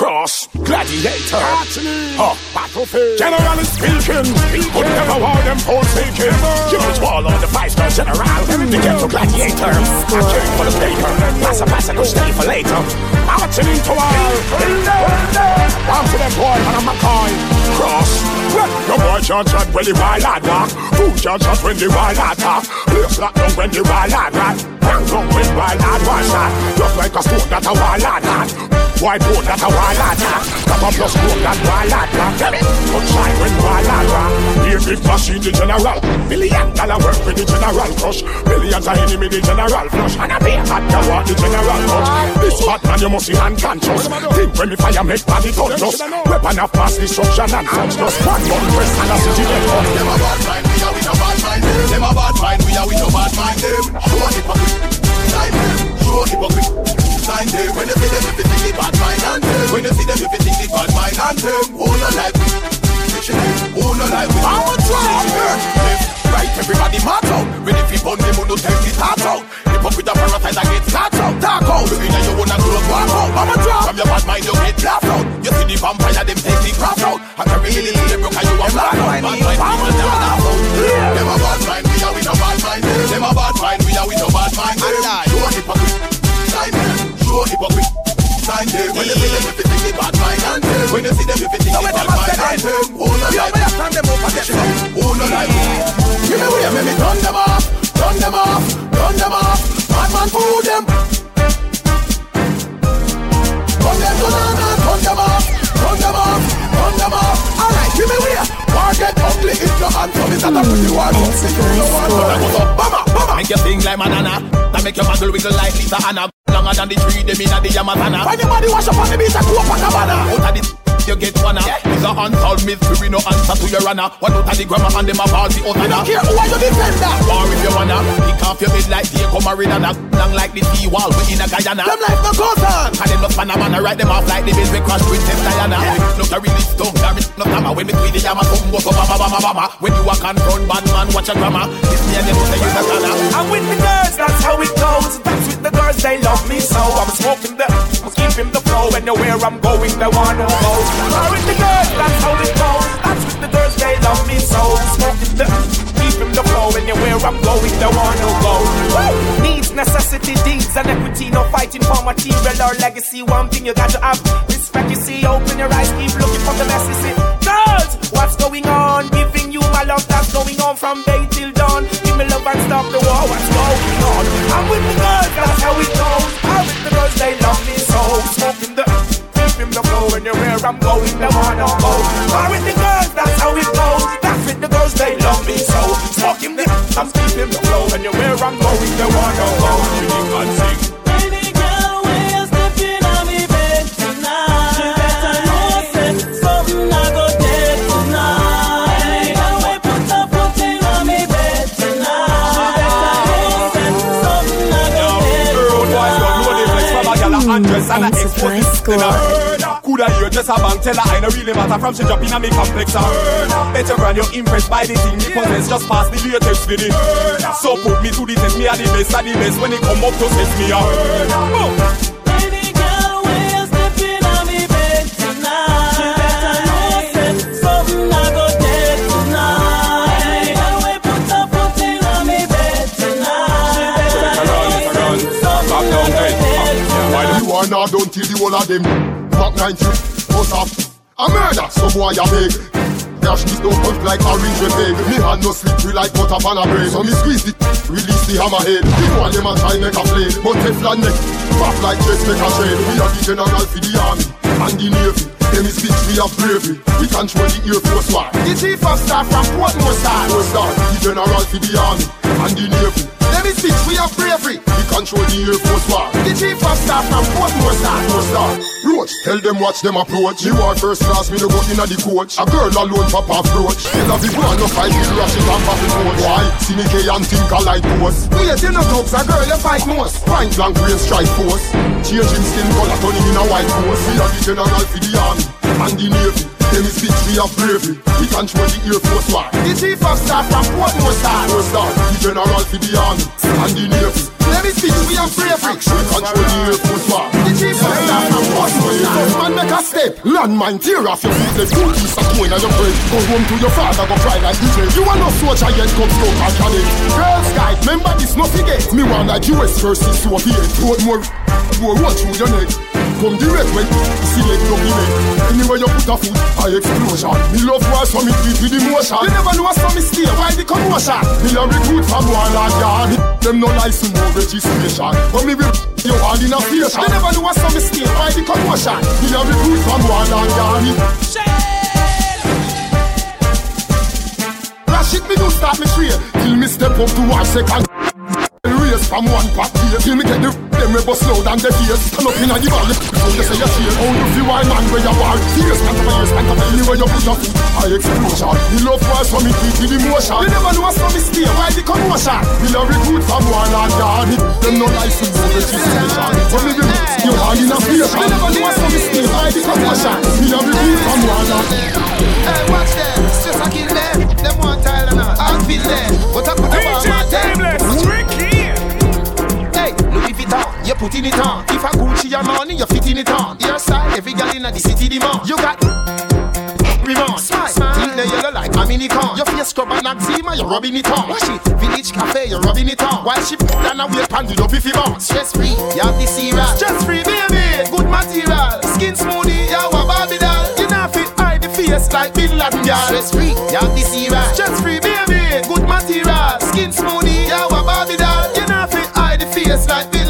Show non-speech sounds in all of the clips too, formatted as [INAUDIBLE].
cross, gladiator, huh, battlefield, general is speaking, could never war them for speaking. You was wall on the five-star general, the ghetto gladiator, I came for the paper, pass a pass go stay for later. Marching into all, one to them boy, and I'm a coin, cross. Your boy can't shot when the wild lad walk, food can't shot when the wild lad talk, place lock down when the wild lad rat, bang down when wild lad shot, just like a stone that a wild lad had. White boat that a wall attack Top a plus boat that wall Tell me, good shine when wall attack Here big machine the general. Billion dollar work with the general crush. Millions of enemy the general flush. And a beer hot you want the general touch This hot man you must be unconscious Think when me fire make body touch Weapon of mass destruction and such. Just one gun press and a city get up Them a bad mind, we are with a bad mind. Them a bad mind, we are with a bad mind. Show hypocrite, time them Show hypocrite sign them. When you see them, if you think the bad mind and them. When you see them, if you think the bad mind and them. Who no like we? Who no like we? I want to Right, everybody march out. Ready for bun them, who no take the talk out. with a parasite that gets knocked out. Talk out. You know you wanna grow walk out. Mama drop. From your bad mind, you get laughed out. You see the vampire, them take the craft out. I can really see them, and you a black out. You sing like manana. That make your muggle wiggle like Lisa Anna. Longer than the tree, them inna the Amazona. When your body wash up on the beach, I go up a cabana. Out of the you get one yeah. It's a unsolved mystery, no answer to your honor. One out of the grammar and them a ball the other. don't ah. care who are you defender. War if you wanna. Kick off your head like the come a Ridana. Long like the sea wall, we in a Guyana. Them life no goes on. And them no span a man, write them off like the base we crash Princess Diana. Yeah. Look a really stone, that is no hammer. When me tweet the yama, come go so bama bama bama. When you a confront bad man, watch a grammar. This me and them say you a canna. I'm with the girls, that's how it goes. That's with the girls, they love me so. I'm smoking the, I'm keeping the flow. Anywhere I'm going, they wanna go. I'm with the girls, that's how it goes. That's with the girls, they love me so. Smoking the, keeping the flow. I'm going, they wanna go. Needs, necessity, deeds, and equity. No fighting for material or legacy. One thing you got to have respect. You see, open your eyes, keep looking for the message. Girls, what's going on? Giving you my love that's going on from day till dawn. Give me love and stop the war. What's going on? I'm with the girls, that's how it goes. I'm the girls, they love me so. Smoking the, keeping the flow. Anywhere I'm going, they wanna go. I'm with the girls, that's how it goes. That's with the girls, they love me so. Smoking the, I'm keeping the flow. Anywhere I'm going, they wanna go. Coulda hear just a bank teller, I no really matter from she jump in a me complex. a heard. Better brand you impressed by the thing me possess, just pass the latest for the. So put me to the test, me a the best, a the best when it come up to test me a heard. Oh. Baby girl, when you're stepping on me bed tonight, you better know say something I go dead tonight. Baby girl, when you put a foot in on me bed tonight, you better know say something I go dead While you are not done till the whole of them Back 90, bust off A murder, so boy a beg Dash this don't cut like orange egg Me hand no slippery like butter pan a bread So me squeeze the release the hammerhead The one them a try make a play But Teflon neck, pop like chest make a trade We are the general for the army and the navy them is bitch, we have bravery. We control the Air Force One. The chief of staff from Portmore Star. Portmore Star. The general for the army and the navy. Them is bitch, we have bravery. We control the Air Force One. The chief of staff from Portmore Star. Portmore Star. Roach, tell them watch them approach. You are first class, me no go in the coach. A girl alone pop off brooch. Tell her people no fight with rush it and pop it out. Why? See me K and think I like post. Wait, you no jokes, a girl you fight most. Point blank range strike force. Change him skin color, turn him in a white horse. We are the general for the army and the navy. Them bitch, we have bravery. We control the Air Force One. The chief of staff from Portmore Star. Portmore Star. The general for the army and the navy. Them is bitch, we have bravery. We control the Air Force One. The chief of staff from Portmore Star. Man make a step, landmine tear off your feet. Let two keys of coin on your bread. Go home to your father, go cry like DJ. You are no soldier yet, come slow and cadet. Girls guide, remember this, no forget. Me want like US versus Soviet. Put more, more watch through your neck. Come direct when see it dominate. Anywhere you put a foot, I explosion. Me love war, so me treat with emotion. You never know what's me stay, why the commotion? Me a recruit from one land yard. Them no license, no registration. But me will you all in a station. You never know what's me stay, why the commotion? Me a recruit from one land yard. Rashid me do start me straight Till me step up to one second Race from one part. Here Till me get the them we bust loud and the face Stand up inna the valley. So you say you share How you feel? Wild man where you war Fierce stand up here stand up? Anywhere you put your foot I explosion Me love war so me treat with emotion You never know how me stay. Why the commotion? Me love recruit from one and yard Them no license no registration But me will you all in a station. You never know how me stay. Why the commotion? Me love recruit from one and Hey, watch them, stress I kill them. Them want Tylenol, I feel them. But I put a bomb DJ on them. Vuitton, you put in it on. If I Gucci your money, you fit in it on. Your style, every girl in the city demand. You got Revlon, smile, think the yellow like a mini con. Your face scrub and eczema, you're rubbing it on. Wash it, village cafe, you're rubbing it on. While she down a wheel pan, do up if you. Stress free, you have the cereal. Stress free, baby, good material. Skin smoothie, you have a Barbie doll. You not fit hide the face like Bin Laden, girl. Stress free, you have the cereal. Stress free, baby, good material. Skin smoothie, you have a Barbie doll.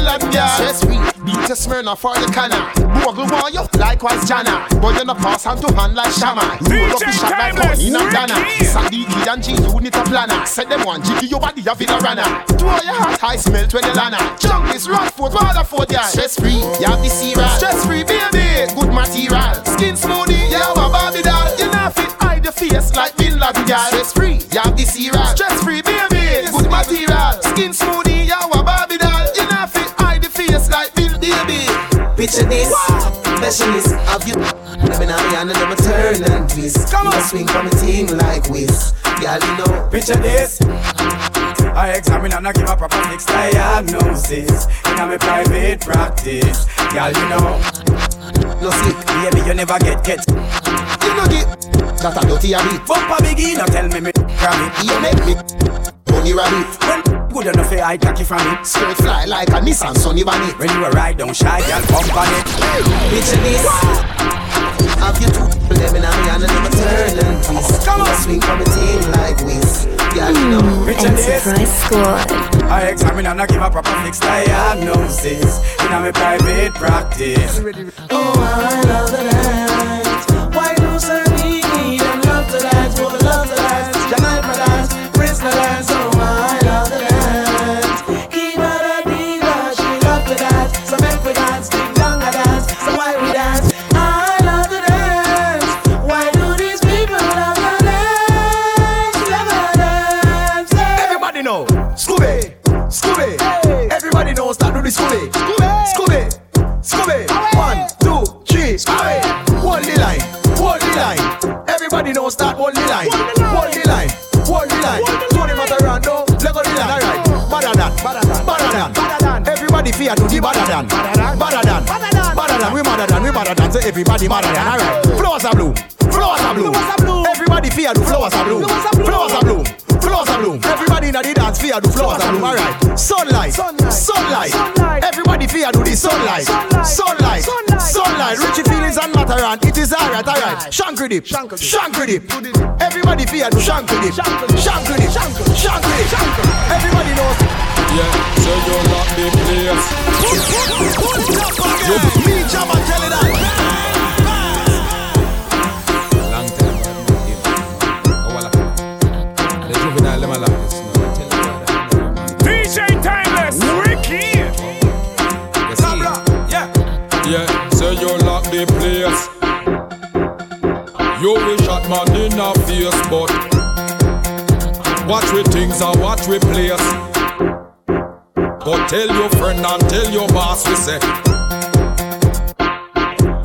Face like Bin Laden, girl. Stress free, beat a Smyrna for the canna. Bogle you, likewise Jana. But you no pass hand to hand like Shama. Roll up the shot like Bonnie and Dana. Sadiki and G unit a planner. Said them one jiggy your body a villa runner. Throw your heart high smelt when you lana. Jump is Rockford, Waterford, yeah. Stress free, you have the cereal. Stress free, baby, good material. Skin smoothie, you have a Barbie doll. You not fit hide your face like Bin Laden, girl. Stress free, you have the cereal. Stress free, baby, good material. Skin smoothie, Picture this, specialist of you. On me and them a turn and twist. Come on, swing from a team like whiz. Girl, you know. Picture this. I examine and I give a proper fix diagnosis in a me private practice. Girl, you know, No sick, baby, you never get get. You know the that a dirty habit. Bump a biggie, now tell me me from it. You make me bunny rabbit. When good enough, I take you from it. Skirt fly like a Nissan Sunny Bunny. When you a ride down shy, girl, bump on it. picture this. Have you two living on me and them a turn and twist. Come on, swing from a team like whiz. Girl, you know. Picture this. Enterprise Squad. I examine and I give a proper fix diagnosis in a me private practice. Oh, I love the everybody better than. Alright, flowers are blue, flowers are blue. Everybody fear the flowers are blue, flowers are blue. Flowers are bloom. Everybody in the dance fear do flowers are bloom. Alright. Sunlight. Sunlight. Everybody fear do the sunlight. Sunlight. Sunlight. Richie feelings and matter and it is alright. Alright. Shankry dip. Shankry dip. Everybody fear do shankry dip. Shankry dip. Shankry dip. Everybody knows. Yeah, so you lock the place. You me jam what, I know, man. DJ Timeless, Ricky. You see, Yeah. Yeah, so you lock the place. You will shot man in a face, but watch with things and watch with place. Go tell your friend and tell your boss we say.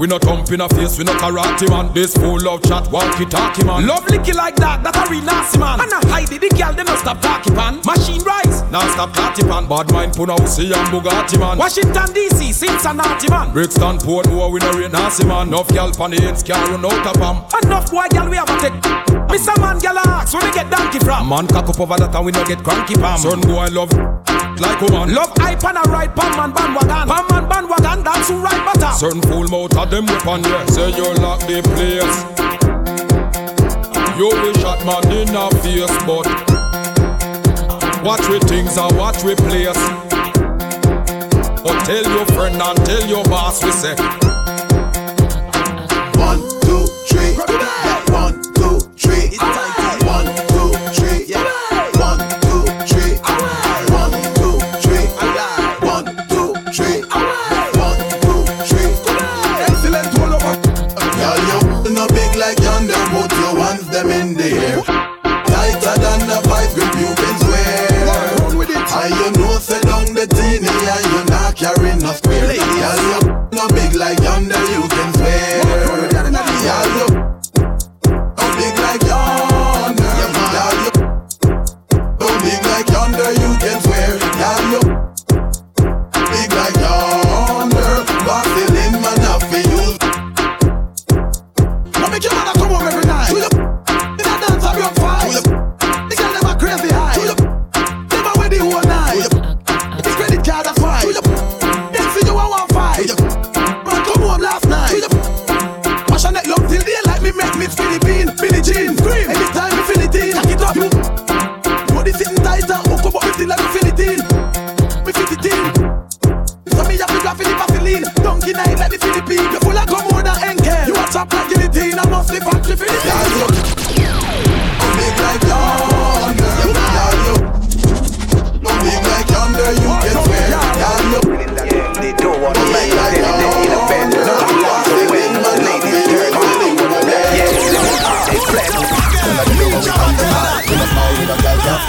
We no thump in a face, we no karate man. This full of chat, walkie talkie man. Love licky like that, that a real nasty man. And I hide it, the girl, they no stop talking pan. Machine rise, Now stop catty pan. Bad mind Punausi and Bugatti man. Washington DC, Cincinnati man. Brixton, Portmore, we no rate nasty man. Enough gal pan the ends, can't run out of them. Enough boy, girl, we have a take. Mr. Man, girl, ask where we get donkey from. Man cock up over that and we no get cranky pam. Son boy I love like woman. Love hype and a ride pan man bandwagon. Pan man bandwagon, that's who ride butter. Certain full mouth of them weapon, yeah. Say you lock the place. You be shot man in a face, but watch with things and watch with place. But tell your friend and tell your boss we say.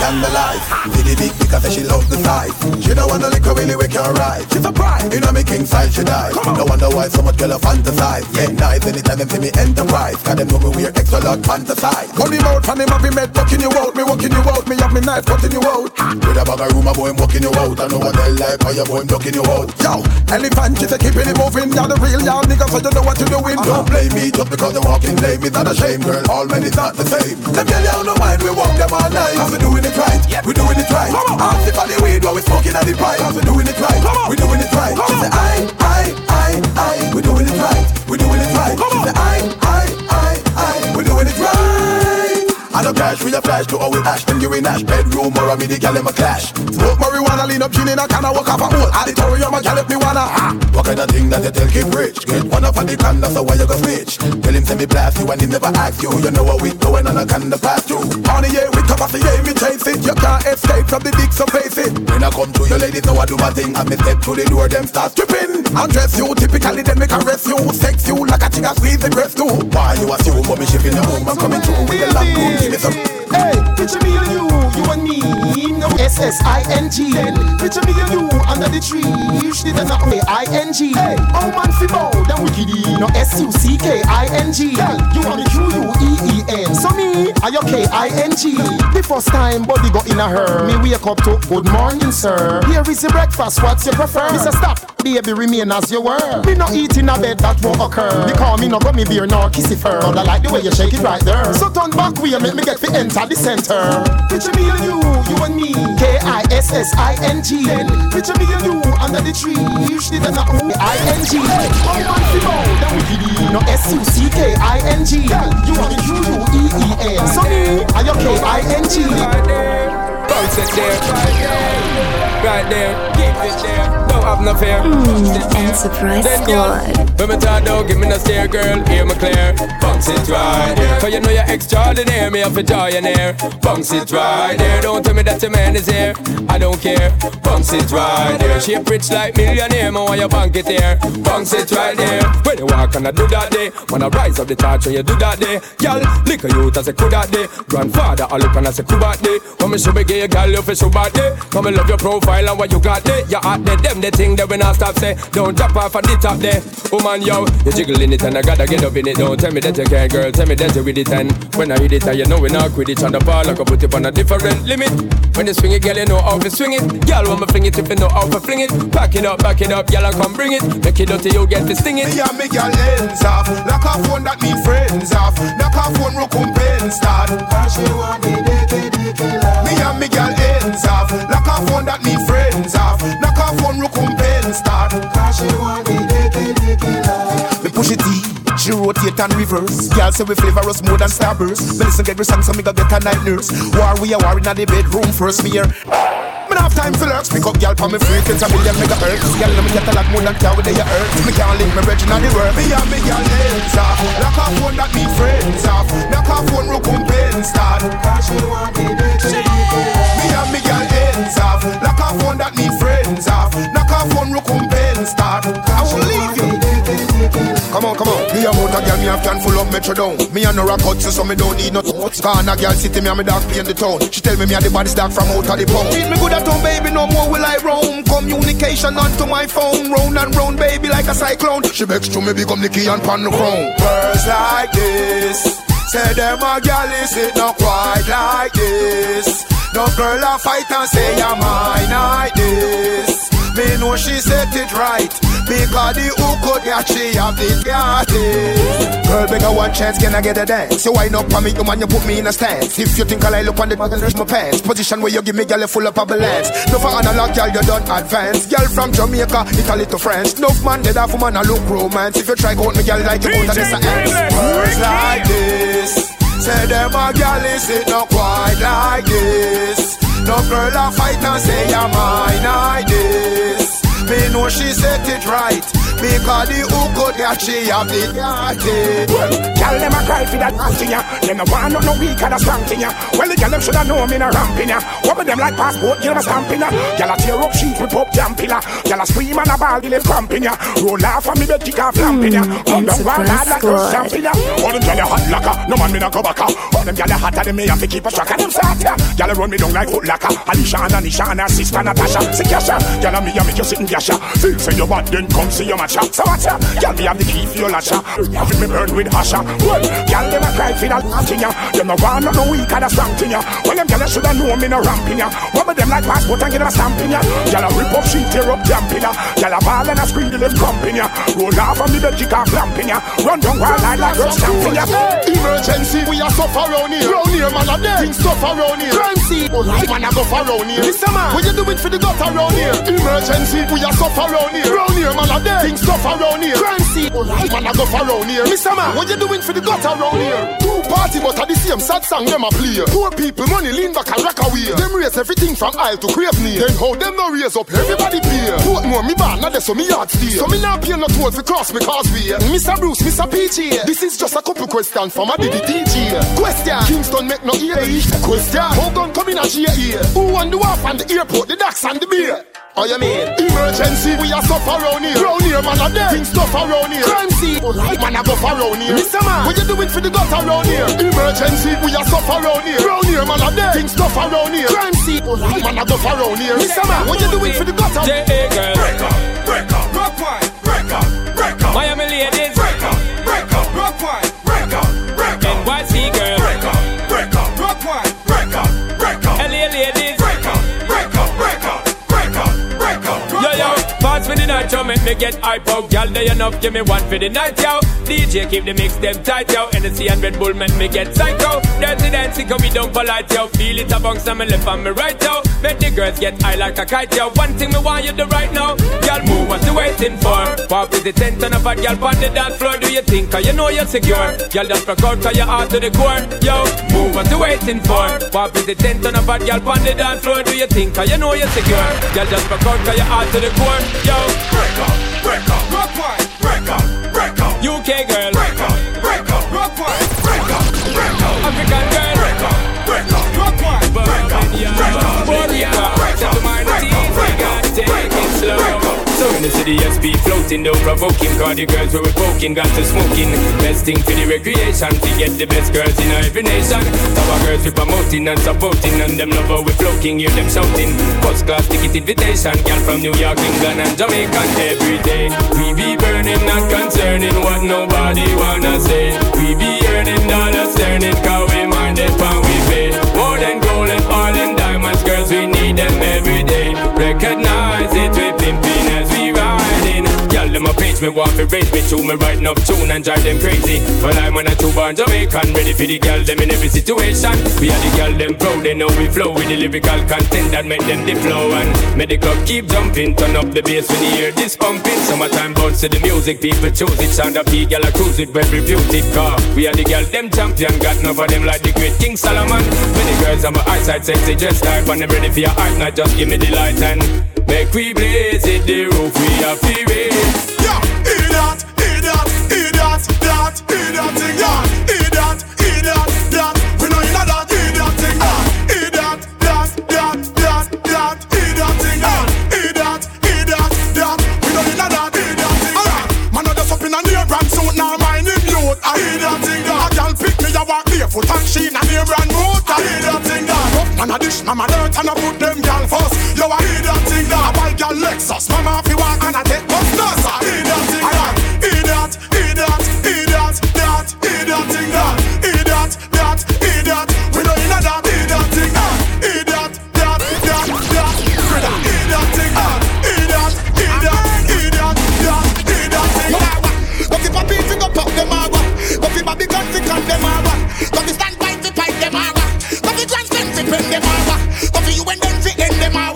Scandalize Diddy big because she love the size She don't wanna lick her really we can ride. She's a pride. You know me king size she die No wonder why so much girl a fantasize Yeah nice anytime them see me enterprise. Cause them know me wear extra lot fantasize Gun him out from him have him head Walking you out, me walking you out. Me have me knife cutting you out. With a bag of room a boy I'm walking you out. I know what they like how your boy I'm ducking you out. Yo, elephant she say keeping it moving. You're the real y'all nigga so you know what you're doing. Don't blame me just because they walking lame. It's not a shame girl, all men is not the same. Them girl you no mind. We walk them all night. Cause we doing it right, we doing it right Ask if all the weed while we smoking at the pipe Cause we doing it right, we doing it right. She say I, I, I, I We doing it right, we doing it right. She say I, I, I, I no cash with a flash. To how we hash Them you in Ash bedroom or a me the gal in my clash. Smoke marijuana, lean up gin in a can of walk off a hole. Auditorium a gal if me wanna. Ha! What kind of thing that you tell keep rich? Get one up on the can that's why you go snitch. Tell him send me blast you and he never ask you. You know what we going on a can the pass through On the air we cover the yeah me chase it. You can't escape from the dick so face it. When I come to your ladies know I do my thing. And me step to the door them start stripping Undress you typically then make caress you. Sex you like a thing I squeeze the breast too Why you assume but me shipping the home I'm coming through with the room Give some Hey, picture me and you, you and me. No Picture me and you under the tree. Usually there's not me I-N-G. Hey, oh man, fi bow, then wickedy. No S-U-C-K-I-N-G. Girl, you want me Q-U-E-E-N. So me, I your K-I-N-G. The first time body got in a her. Me wake up to good morning, sir. Here is the breakfast, what's your prefer? Me say stop, baby, remain as you were. Me no eat in a bed that won't occur. Because me no got me beer nor kiss it fur. But I like the way you shake it right there. So turn back way, make me get fi enter the center. Picture me and you, you and me. K-I-S-S-I-N-G. Picture me and you under the tree. Usually there's not only I-N-G. Oh man, then we. No S-U-C-K-I-N-G. You want the Q-U-E-E-N. So me, I your K-I-N-G. Bounce it there. Right there. Keep it there. Don't have no fear. Hmm, and surprise Then girl, squad. when me talk down, give me no stare, girl. Hear me clear. Bounce it right there. Cause you know you're extraordinary. Me have to joy in here. Bounce it right there. Don't tell me that your man is here. I don't care. Bounce it right there. Shape rich like millionaire. Me want your bank it here. Bounce it right there. When you walk and I do that day. When I rise up the torch when you do that day. Girl, lick a youth as a could that day. Grandfather, I look and I say could that day. Come and show me gay girl, you feel so bad day. Come and love your profile and what you got eh? there. You hot there, them they think there when I stop say, don't drop off on the top eh? oh, there. Woman, yo, you jiggling it and I gotta get up in it. Don't tell me that you can't, girl. Tell me that you with it and when I hit it, you know we not quit it on the ball. I can put it on a different limit. When you swing it, girl, you know how to swing it. Girl, when me fling it, if you know how to fling it, back it up, back it up, girl, I come bring it. Make it dirty, you get to sting it. Me and me girl ends off, knock off one that me friends off, knock off one recompense start. Cause she want the dicky dicky love. Me and me girl ends off, knock off one that me friends off, knock off one recompense start. Cause she want the dicky dicky love. Me push it deep. She rotate and reverse. Girl say we flavor us more than Starburst. Me listen get every song so me go get a night nurse. War we a war in the bedroom first. Me here. Me not have time for lurks. Pick up girl for me free. It's a million megahertz. Girl let me get a lot more than cow with your earth. Me can't link me region on the world. Me and me girl ends off. Knock off one that me friends off. Knock off one recompense start. Cause she want the dick. Ends off. Knock off one that me friends off. Knock off one recompense start. I will leave you. Come on, come on. Me a motor girl, me have can full up metro down. Me a no rock out, so me don't need no thoughts. Corner girl city, me and me dog play in the town. She tell me me a the baddest dog from out of the pound. Treat me good at home, baby, no more will I roam. Communication onto my phone, round and round, baby, like a cyclone. She begs to me become the key and pan the crown. Girls like this, say them a girl is it not quite like this. No girl a fight and say you're mine like this. Me know she set it right. Because the hook could get she have the party Girl, beg a one chance, can I get a dance? So wind up on me, you man, you put me in a stance. If you think I look on the reach my pants. Position where you give me, girl, you full up of balance No for analog, girl, you done advance. Girl from Jamaica, Italy to France. No man, dead off woman, I look romance. If you try go out me, girl, like you out of this ants Girls like this Say them a girl is it not quite like this? No girl a fight and say you're mine like this? Me know she set it right Because the hook could get she have the party Well, girl them a cry for that thing ya. Them no want no no weak and a strong thing ya. Well, the girl them shoulda know me no ramping ya. What with them like passport, give them a stamping ya. Girl a tear up sheet with pop jumping ya. Girl a scream and a ball, give them cramping ya. Roll off and me bed kick off lamping ya. Hmm, come down one hard like a jumping ya. All them girl a hot like a, no man me no go back a. All them girl a hotter than me have to keep a track of them start ya. Girl a run me down like foot locker. Alicia and Anisha and her sister Natasha. See Kasha, girl a me a make you sit in Gasha. Feel say you bad then come see your matcha. So watcha, girl me have the key for your latcha. Have me burn with Asha. Well, girl them a cry for that thing ya. Them no want no weak and a thing ya. Well them girl shoulda know me no ramping ya. What with them like passport and get them a stamping ya. Girl a rip up sheet tear up jumping ya. Girl a ball and a scream the left crumping ya. Roll off from the bed off clamping ya. Run down wild like like a stamping ya. Emergency, we are suffer around here. Round here, man, a dead. Things tough around here. Crime scene, oh, life, man, a go for around here. Listen, man, what you do it for the gutter around here? Emergency, we are suffer around here. Round here, man, a dead. Things tough around here. Crime scene, oh, man, I go for around here. Mr. man, what you doing for the gutter around here? Two party, but at the same sad song, them a play. Poor people, money lean back and rock away. Them raise everything from aisle to crave near. Then how them no raise up, everybody pay. Put more me ban, now they so me yard stay. So me not pay no for cross me causeway. Mr. Bruce, Mr. PJ, this is just a couple questions from a DJ. Question, Kingston make no ear. Question, how gun come in a GA? Who want the off and the airport, the docks and the beer? Oh, you mean? Emergency, we are suffer around here. Round here, man, a dead. Things tough around here. Crime scene, oh, life, man, a go for around here. Mr. Man, what you doing for the gutter around here? Emergency, we are suffer around here. Round here, man, a dead. Things tough around here. Crime scene, oh, life, man, a go for around here. Mr. Man, what you doing for the gutter? J.A. girl. Break up, break up, rock wine, break up, break up, Miami ladies. break up, break up, rock wine, yo, make me get hype out. Girl, they enough, give me one for the night, yo. DJ keep the mix them tight, yo. Energy and Red Bull make me get psycho. Dirty dancing, cause we don't polite, yo. Feel it amongst on me left and me right, yo. Make the girls get high like a kite, yo. One thing me want you to right now, girl, move what you waiting for. Pop is the tent on a bad girl on the dance floor. Do you think, cause you know you're secure? Girl, just rock out, cause you're out to the core, yo. Move what you waiting for. Pop is the tent on a bad girl on the dance floor. Do you think, cause you know you're secure? Girl, just rock out, cause you're out to the core, yo. Break up, break up, break up, break up, UK girl, break up, the SP floating, don't provoke him. Cause the girls were revoking, got to smoking. Best thing for the recreation, to get the best girls in every nation. Our girls we promoting and supporting, and them love we floating, hear them shouting. First class ticket invitation, girl from New York, England, and Jamaica every day. We be burning, not concerning what nobody wanna say. We be earning dollars, turning, cause we mind it, and we pay. More than gold and oil and diamonds, girls, we need them every day. Recognize them a page me, want to raise me to me writing up tune and drive them crazy. But I'm when a true born Jamaican, ready for the girl, them in every situation. We are the girl, them proud, they know we flow with the lyrical content that make them the flow. And make the club keep jumping, turn up the bass when you hear this pumping. Summertime bounce to the music, people choose it. Sound up, girl, I cruise it, well reputed car. We are the girl, them champion, got enough of them like the great King Solomon. Many girls on my eyesight, sexy, dress type, and them ready for your art, not just give me the light and make we blaze it, the roof we are fearing. Yeah, idiot, idiot, idiot, that, idiot thing, yeah, idiot, idiot, that. We know you know that idiot thing, yeah, idiot, that, that, that, that, idiot thing, yeah, idiot, idiot, that. We know you know that idiot thing. Alright, man, I just up in a near brand suit now, mind him youth, a idiot thing, yeah. A girl pick me, I walk barefoot and she in a near brand boot, a idiot thing, yeah. Up man a dish, mama dirt and I put them gal first. Yo, a idiot thing, yeah. I buy gal Lexus, mama and them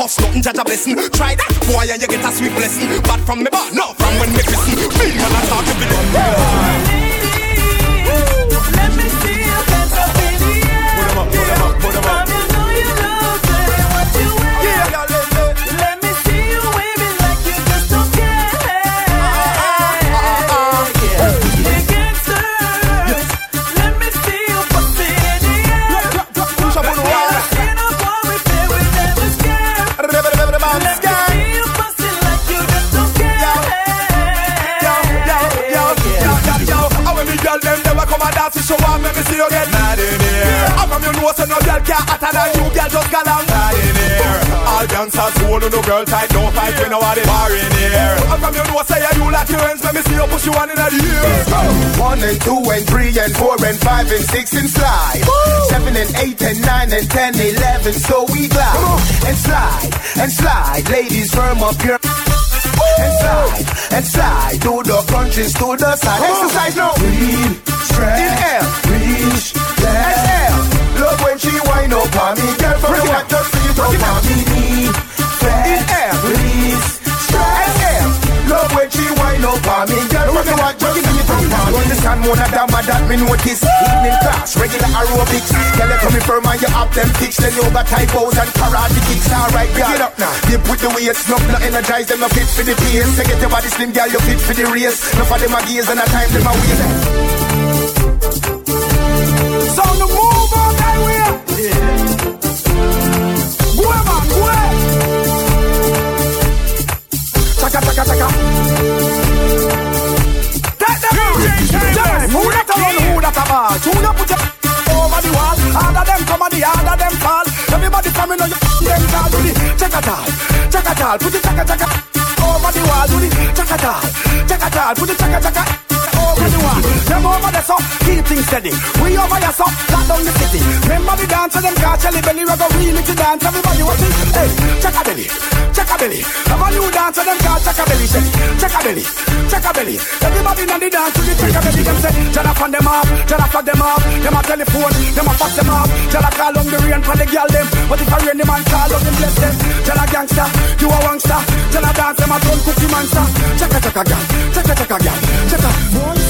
cost nothing, judge a blessing. Try that. Boy and you get a sweet blessing. But from me bar, no, girl tight, don't fight, we know what they bar in here. How come you know say you like your hands, let me see you push you one in the ear. One and two and three and four and five and six and slide. Seven and eight and nine and ten, eleven. So we glide and slide and slide. Ladies, firm up your and slide and slide. Do the crunches to the side. Exercise now. Breathe, stretch, inhale, reach, exhale. Love when she wind up on me, girl. From the just see it up on me. Knee, flex, inhale, release, stretch, exhale. Love when she wind up on me, girl. From the back, just see it up on me. Understand more than that, that me notice. Evening class, regular aerobics. Girl, you coming firm and you have them fixed. Then you got typos and karate kicks. Alright, girl. Get up now. Dip with the weights, no, no energize them, no fit for the pace. So get your body slim, girl, you fit for the race. No for them a gaze and a time them a waste. Take them out. Time. Who that alone, who that a ball? Tune up, put your over the wall. Harder them come and the harder them fall. Everybody from in on your them call do the chaka tal, chaka tal. Put the chaka chaka over oh, the wall. Do the chaka tal, chaka tal. Put the chaka chaka Them over the so keep things steady. We over your so lock down the city. Remember the dance them belly a to dance. Everybody watch it. Hey, chaka belly, chaka belly. Have a new dance them catch chaka belly. Shelly, chaka belly, chaka belly. Everybody in the dance to the chaka belly. Them say, Jada fan them off, Jada fuck them off. Them a telephone, them a fax them off. Jada call on the rain for the girl them. But if I man call on them bless them. Jada gangster, you a wangster. Jada dance them a turn cookie monster. Chaka chaka gal, chaka chaka gal, chaka. Just dance and do what you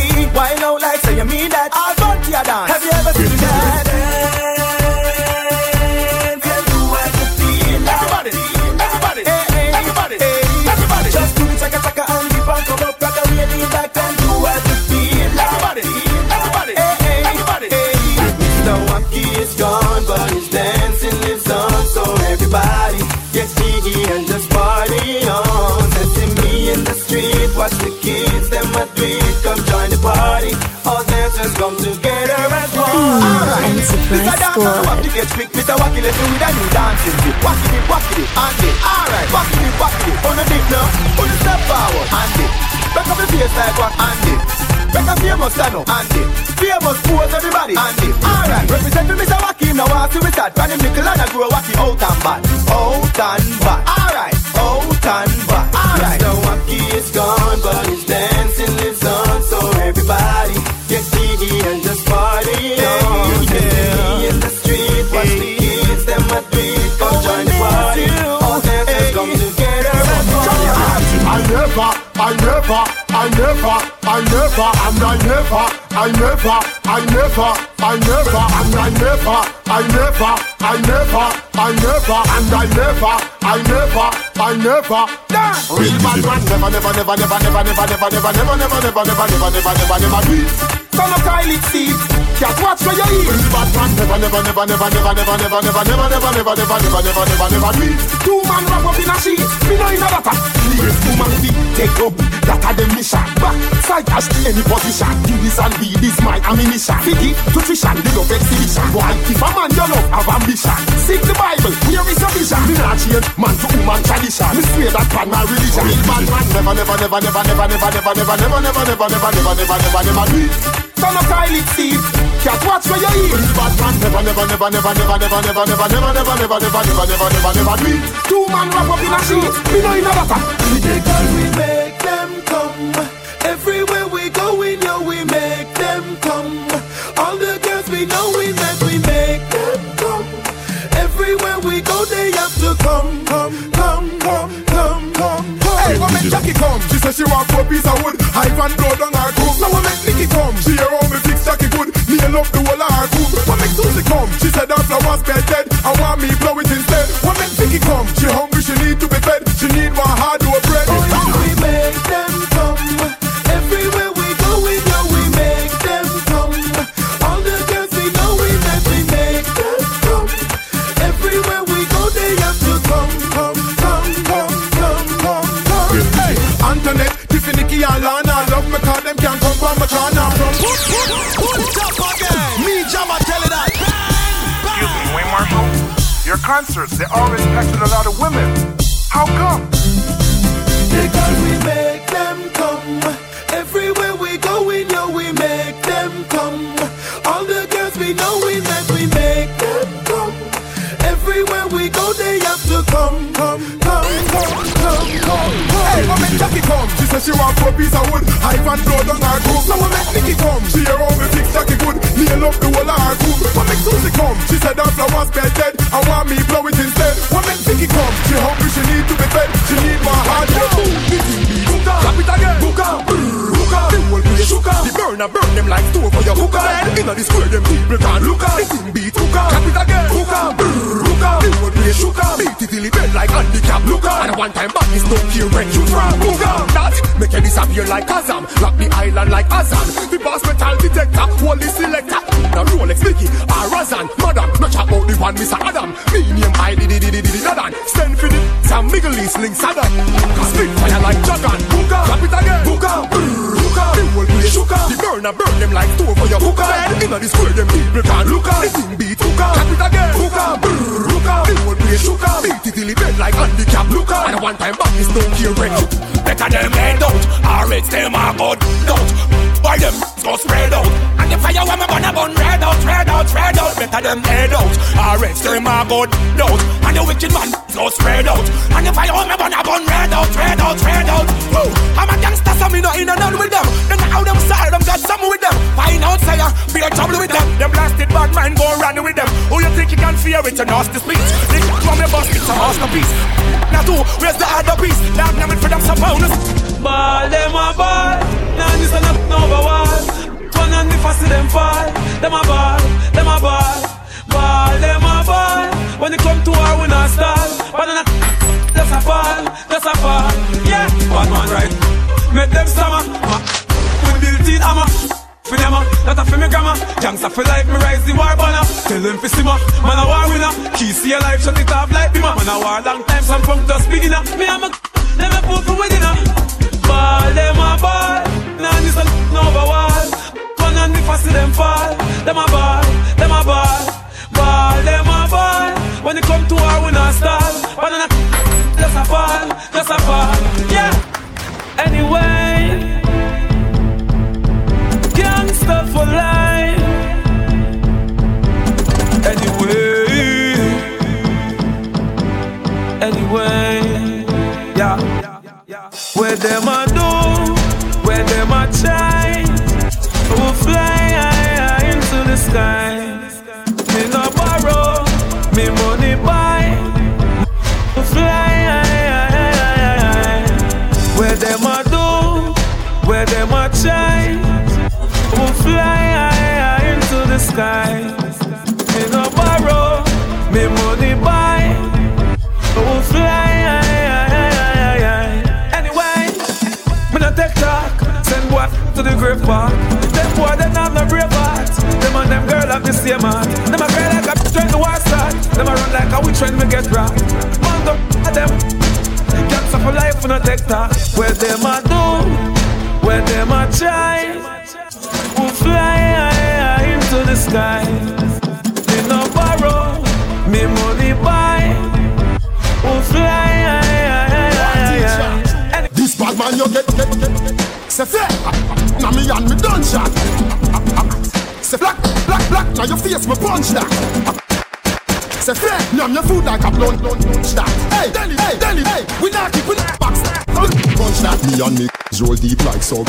Mr. Dancer, wacky get quick, Mr. Wacky, let's do with a new dancing beat. Wacky it, wacky it, and it. Alright, wacky it, wacky it. On the dip now, on the step forward, and it. Back up the face like what, and it. Back up famous stand up, and it. Famous pose, everybody, and it. Alright, represent me, Mr. Wacky, now I see we start. Pan him nickel and I grow Wacky out and bad. Out and bad. Alright, out and bad. Alright, Mr. Wacky is gone, but his dancing lives on. So everybody, get jiggy and just party on. I never, I never, I never, and I never, I never, I never, I never, and I never, I never, I never, I never, and I never, I never, I never. Real bad man never, never, never, never, never, never, never, never, never, never, never, never, never, never, never, never do it. Son of Kylie Steve, can't watch where you eat. Real bad man never, never, never, never, never, never, never, never, never, never, never, never, never, never, never, never do it. Two man wrap up in a sheet, me know in a butter. Please, woman feet, take up, that are the mission. Back, side dash, any position. Do this and be this my ammunition. Figgy, nutrition, the love exhibition. Why, if a man you love, have ambition. Seek the Bible, where is your vision? Me not change, man to woman tradition. Me swear that pan my religion. Real bad man never, never, never, never, never, never, never, never, never, never, never, never, never, never, never, never do it. Son of Kylie Steve, can't watch where you eat. Bad man never, never, never, never, never, never, never, never, never, never, never, never, never, never, never, never do it. Two man wrap up in a sheet, me know in a butter. Because we make them come. The girls we know we make, we make them come. Everywhere we go, they have to come, come, come, come, come, come, come. Hey, what make Jackie come? She said she want four piece of wood. Ivan blow down her coop. Now what make Nicky come? She hear how me fix Jackie good. Nail up the whole of her coop. What make Susie come? She said her flowers bed dead. I want me blow it instead. Men think it come, concerts, they always attracted a lot of women. How come? Because we make them come. Everywhere we go, we know we make them come. All the girls we know we make, we make them come. Everywhere we go, they have to come, come, come, come, come, come, Hey, come. when make Jackie come, she said she want four piece of wood. I van blow down her groove. So when make Nikki come, she hear how me fix Jackie good. Nail up the whole of her groove. When make Susie come, she said her flowers bed dead. I want me blow it instead. When make Vicky come, she hungry, she need to be fed. She need my heart. Clap it again. Hookah, hookah. The whole place shookah. The burner burn them like stove for your hookah. Inna the square, them people can't look at. The thing beat hookah. Clap it again. Hookah, hookah. The whole place shookah. Beat it till it bend like handicap lookah. And a one time back is no care where you from. Hookah. That make you disappear like Kazam. Lock the island like Azan. The boss metal detector, the selector. Now Rolex, Mickey, or Razan. Madam, no chat about the one Mr. Adam. Me name I did it, did did it, Stand for the Sam Middle East, Link Saddam. Cause spit fire like Jagan. Hookah. Clap it again. Hookah. The whole place shookah. The burner burn them like stove for your hookah. Inna the square, them people can't look at. The thing beat hookah. Clap it again. Hookah. Hookah. The whole place shookah. Beat it till it bend like handicap lookah. And one time back is no care when Better them head out, or it's them a good out. Why them go spread out? And the fire when me burn a bun red out, red out, red out. Better them head out, or it's them a good out. And the wicked man go spread out. And the fire when me burn a bun red out, red out, red out. Woo! I'm a gangster, so me no in and out with them. Then how them style, them got some with them. Find out, say be a trouble with them. Them blasted bad man go run with them. Who you think you can fear with your nasty speech? Think from your boss, it's a masterpiece. Now two, where's the other piece? Now I'm for them some bonus. Ball them a ball, now this a nothing over wall. Turn and if I them fall, them a ball, them a ball. Ball them a ball, grammar Gangsta for life, me rise the war banner Tell them fi simmer, man a war winner Key see your life, shut it off like bimmer Man a war long time, some punk just beginner Me and my them a put for wedding. Ball them a ball, nah this a over wall. Gun and I see them fall, them a ball, them a ball. Ball them a ball. When it come to war, we not to the grave park. Them boy them have no brave heart. Them and them girl have the same heart. Them a cry like a bitch when the war start. Them a run like a witch when me get rocked. Man go at them. Can't for life we no take talk. Where them a do, where them a try. We fly into the sky. Me no borrow, me money buy. We fly. This bad man you get, get, get. Say fair, now me and me done shot. Say black, black, black, now your face me punch that. Say fair, numb your food like a blunt, blunt, punch that. Hey, Delhi, hey, Delhi, hey, we not keep, we not box. Punch that. Me and me roll deep like so.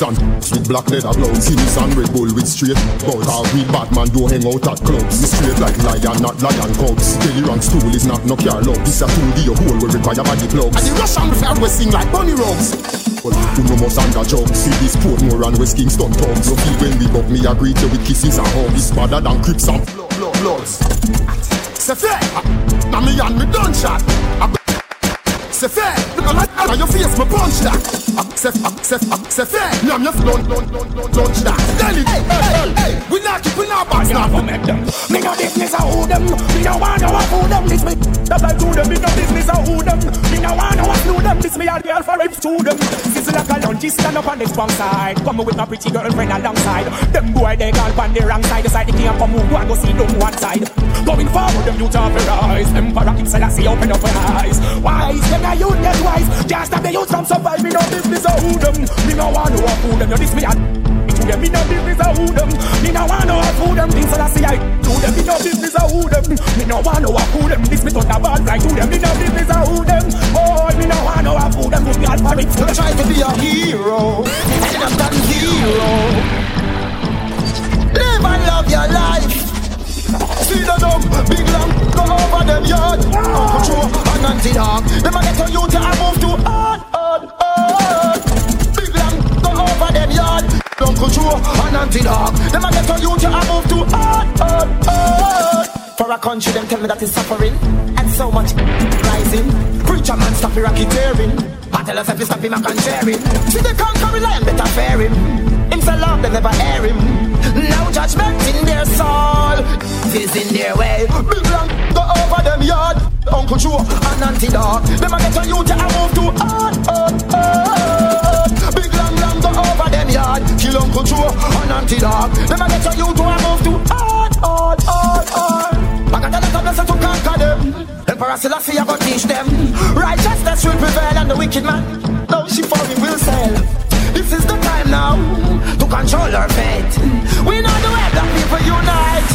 And with black leather gloves, Guinness and Red Bull with straight buds. Our real bad man don't hang out at clubs. We straight like lion, not lion cubs. Kelly rank stool is not no car love. This a 2D hole where require body plugs. And the Russian refer we sing like bunny rogues. Who no must under jump See this Portmore and West Kingston thugs You feel when we buck me I greet you with kisses and hugs It's better than Crips and Bloods C'est fait. Now me and me done shot. C'est fait. Look at your face, me punch that. C'est c'est c'est fait. Now me done done done done that. Tell it. Hey hey hey. We not keep we not box now. make them. Me no business a who them. Me no want a who them. This me. That I do them. Me no business a who them. Me no want a do them. This me all girl for it to them. Lunch. Stand up on the strong side. Come with my pretty girlfriend alongside. Them boy they gone on the wrong side. The side they can't come move. Go and go see them one side. Going forward, them youth have rise. Emperor King Selassie open up your eyes. Wise, then I youth get wise. Can't stop the youth from survive. Me no business a who them. Me no want a who them. You this me a to them. Me no business a who them. Me no want no who them. King Selassie I to them. Me no business a who them. Me no want no who them. This me touch a bad right to them. Me no business a who them. Them. Put me all for it. Try to be a hero. And I'm done zero. Live and love your life. See the dumb, big lamb, go over them yard. Uncle Joe and Auntie Dog, them a get on you to a move to hard, hard, hard. Big lamb, go over them yard. Uncle Joe and Auntie Dog, them a get on you to a move to hard, hard, hard. For a country, them tell me that is suffering and so much rising. Preacher man, stop your racketeering. I tell us if you stop him, I can share him. See the conqueror lion, better fear him. Him so long, they never air him. No judgment in their soul, is in their way. Big long, go over them yard. Uncle Joe and Auntie Dog, them a get on you to a move to hard. Big long, long, go over them yard. Kill Uncle Joe and Auntie Dog, them a get on you to a move to hard, hard, hard, hard. I got a lot of blessings to conquer them. Emperor Selassie, I go teach them. Righteousness will prevail and the wicked man, no she for him will sail. This is the time now to control our fate. We know the way that people unite.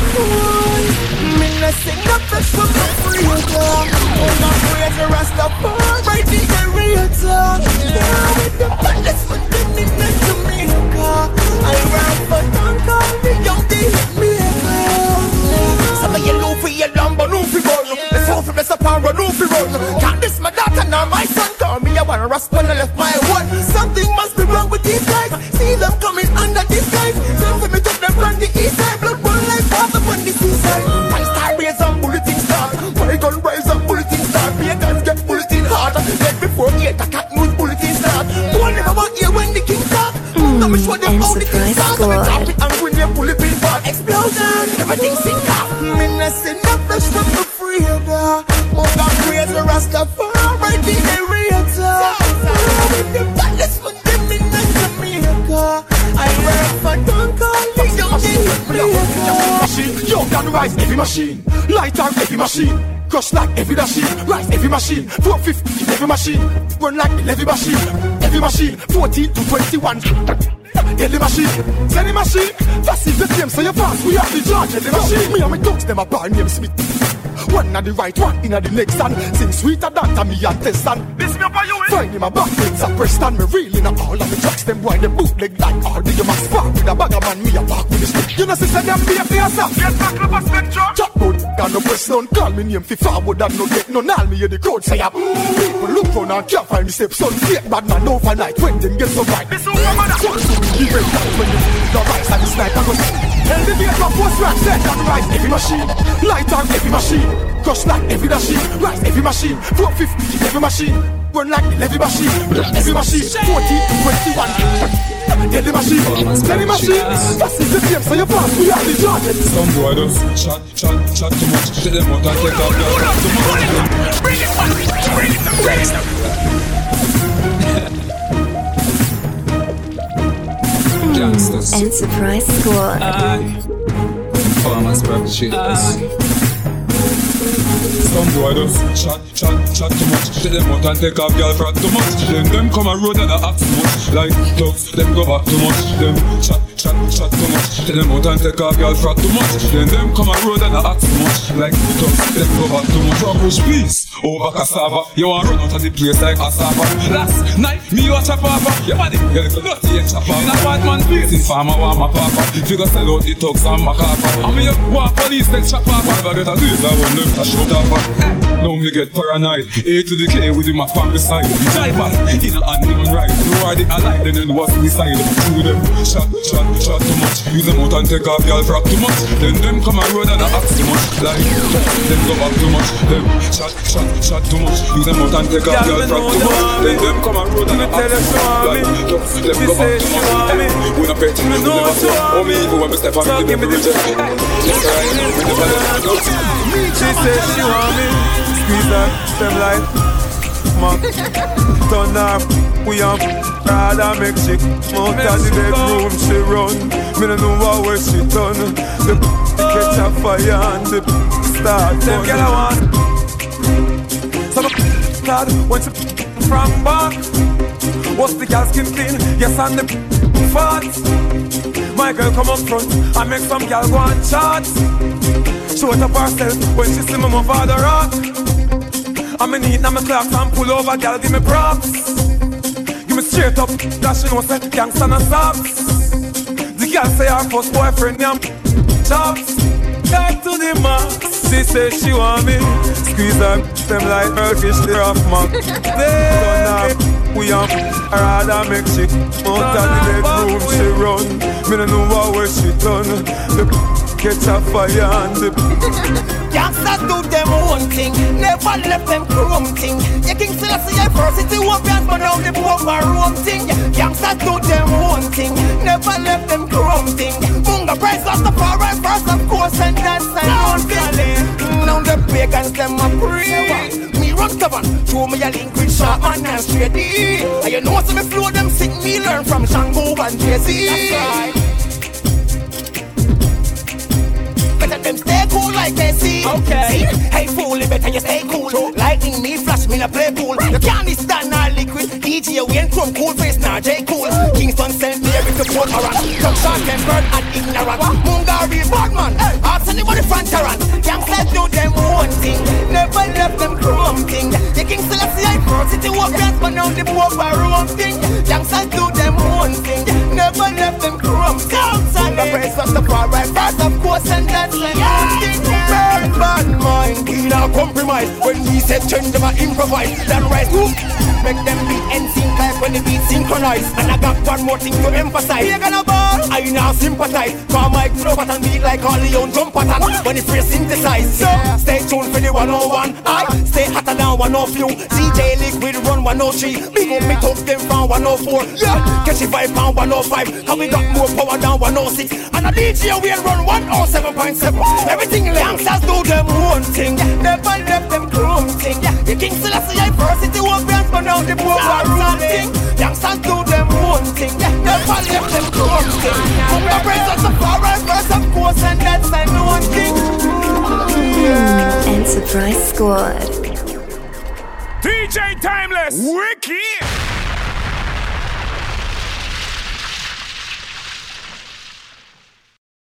Me no sing no fresh from the freedom. Oh, my praise the Rastafari, the creator. Yeah, with the palace hope for the sapara, no for run. Can't this my daughter, now my son. Call me, I wanna rust when I left my one. Something must be wrong with these guys. See them coming under disguise. Time for me to them from the east side. Blood run like water from the seaside. Five star raise and bulletin start. My gun rise and bulletin start. Pagans get bulletin harder. Let before eight o'clock news bulletin start. One never want hear when the king talk. Now me show them how the king start. Now me drop it and when they bulletin part. Explosion. Everything sink up. Me no machine. Yo, can rise every machine. Light on every machine. Crush like every machine. Rise every machine. 450 every machine. Run like every machine. Every machine. 14 to 21. Every machine, the machine. That's the claim, so you pass. We have the charge. Every machine. Me and my dogs, them a bar name Smith. One at the right, one in at the next stand. Sing sweeter than to me and test stand. This me up you, eh? Find him a back, it's a press stand. Me reeling up all of the tracks. them boy, them bootleg like all the you must spark with a bag of man. Me a walk with the stick. You know, sister, them be a yourself. Get back up a spectrum. Chop good, got no press down. Call me name fi forward and no get no all me hear the crowd say up. People look round and can't find the steps. Son fake bad man overnight when them get so right. This over man. So soon he break down when the the rise and the sniper goes. Elevator post rack set and rise every machine. Light on every machine. Crush like every machine. Rise every machine. 450 every machine. Run like every machine. Every machine. 40 to 21. Every machine. Every machine. That's the game so you pass. We are the judges. Some boy just chat, chat, chat too much. Shit them out and take off your clothes. Too much. Bring it back. Bring it. Bring it. Gangsters. Enterprise Squad. Farmers rap shit. Some boy just chat, chat, chat too much. Shit them out and take off girl frat too much. Then them come a road and a act too much. Like thugs, them go back too much. Them chat, chat, chat too much. Tell them out and take off, y'all frat too much. Then them come on road and I ask too much. Like put them go back too much. Push peace Oh, over cassava. You want run out of the place like cassava. Last night, me watch a papa. Your body, you little dirty and chopper. In a white man place in farmer, want my papa. Figure sell out the thugs and copper. I mean, you want police, then off. Never get a deal, I want them to shoot up. Now me get paranoid. A to the K with my family side. Driver, in a unknown ride. No idea alive, then it was suicide. Through them, shot, shot, shot too much. Use them out and take off, y'all frack too much. Then them come on road and I ask too much. Like, them go back too much. Them shot, shot, shot too much. Use them out and take off, y'all too much. Then them. come on road and I ask too much. Like, them go back too much. We not pay to me, we never say. Oh me, who when me step on me, give me the check. Yes, I we never let them go. She says she want me. Squeeze her, them like Mac Turn up, we on Rather make she Mount of the bedroom she run. Me no know where she done The catch a fire and the start Them girl I want glad when she from back What's the girl skin clean? Yes and the fat My girl come up front I make some girl go and chat Show it up herself when she see me move the rock. I'm in heat, now my clocks and pull over, girl, give me props. Give me straight up, she know say gangsta no socks. The girl say her first boyfriend, yam chops. Back to the max. She say she want me. Squeeze her, them like [LAUGHS] her fish, they off. Turn up, we am. I rather make she out of the bedroom she run. Me no know what where she done. The [LAUGHS] catch a fire and the [LAUGHS] Youngsters do them own thing, never left them chrome thing. The King Selassie University champions, but now they the poor room thing. Youngsters do them own thing, never left them chrome thing. Bunga price lost the power first, of course, and that's an own thing. Now the pagans them a pray. Me run cover, show me a link with Sharpman and D. And you know some me flow them sick, me learn from Shango and Jay-Z. That's right. Better them stay cool like they see. Okay. See? Hey fool, it better you stay cool. Lightning me flash me a play pool. You can't stand our liquid. DJ Wayne from cool face now J cool. Kingston sent me every support around. Some short tempered and ignorant. Mungari Badman. Ask anybody front around. Youngsters do them one thing. Never left them chrome thing. The King first city dance, but now the poor room thing. Youngsters do them one thing. Never left them chrome thing. The praise of the far right course, and that's compromise. When we said change them, I improvise. Then rise. Make them and sing like when the beat synchronize. And I got one more thing to emphasize. We gonna ball, I now sympathize. Call my flow pattern beat like all the own drum pattern. When the phrase synthesize, so stay tuned for the 101. I stay hotter than 102. CJ Liquid run 103. Big up me talk them from 104. Yeah, catch it vibe from 105. And we got more power than 106. And a DJ we run 107.7. Everything youngsters do them one thing. Never left them chrome thing. The King Selassie I first city walk bands, but now the poor thing. Youngsters do them one thing. Never left them chrome thing. From the praise of the far right verse, of course, and that's I know one thing. Enterprise Squad. DJ Timeless. Wicked.